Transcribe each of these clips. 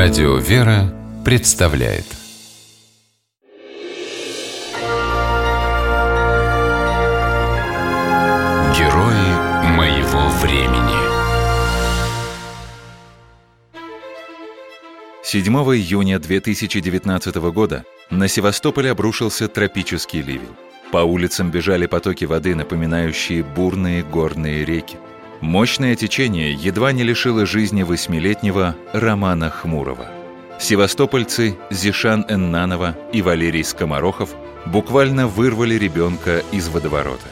Радио «Вера» представляет Герои моего времени 7 июня 2019 года на Севастополь обрушился тропический ливень. По улицам бежали потоки воды, напоминающие бурные горные реки. Мощное течение едва не лишило жизни восьмилетнего Романа Хмурова. Севастопольцы Зишан Эннанова и Валерий Скоморохов буквально вырвали ребенка из водоворота.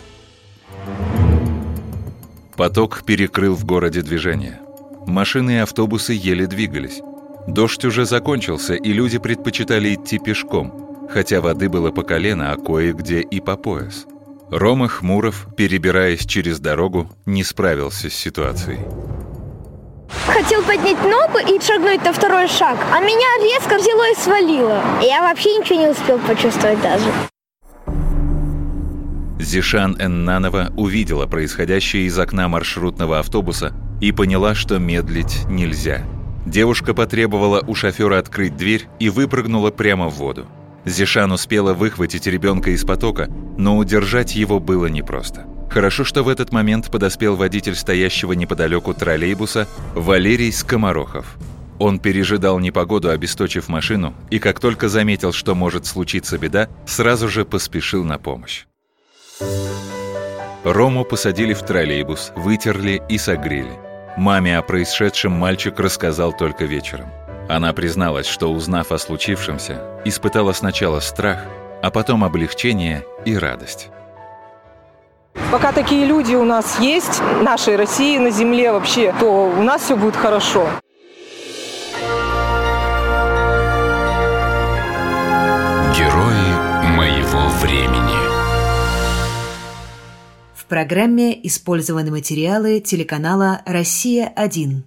Поток перекрыл в городе движение. Машины и автобусы еле двигались. Дождь уже закончился, и люди предпочитали идти пешком, хотя воды было по колено, а кое-где и по пояс – Рома Хмуров, перебираясь через дорогу, не справился с ситуацией. Хотел поднять ногу и шагнуть на второй шаг, а меня резко взяло и свалило. Я вообще ничего не успел почувствовать даже. Зишан Эннанова увидела происходящее из окна маршрутного автобуса и поняла, что медлить нельзя. Девушка потребовала у шофера открыть дверь и выпрыгнула прямо в воду. Зишан успела выхватить ребенка из потока, но удержать его было непросто. Хорошо, что в этот момент подоспел водитель стоящего неподалеку троллейбуса Валерий Скоморохов. Он пережидал непогоду, обесточив машину, и как только заметил, что может случиться беда, сразу же поспешил на помощь. Рому посадили в троллейбус, вытерли и согрели. Маме о происшедшем мальчик рассказал только вечером. Она призналась, что, узнав о случившемся, испытала сначала страх, а потом облегчение и радость. Пока такие люди у нас есть, нашей России на земле вообще, то у нас все будет хорошо. Герои моего времени В программе использованы материалы телеканала «Россия-1».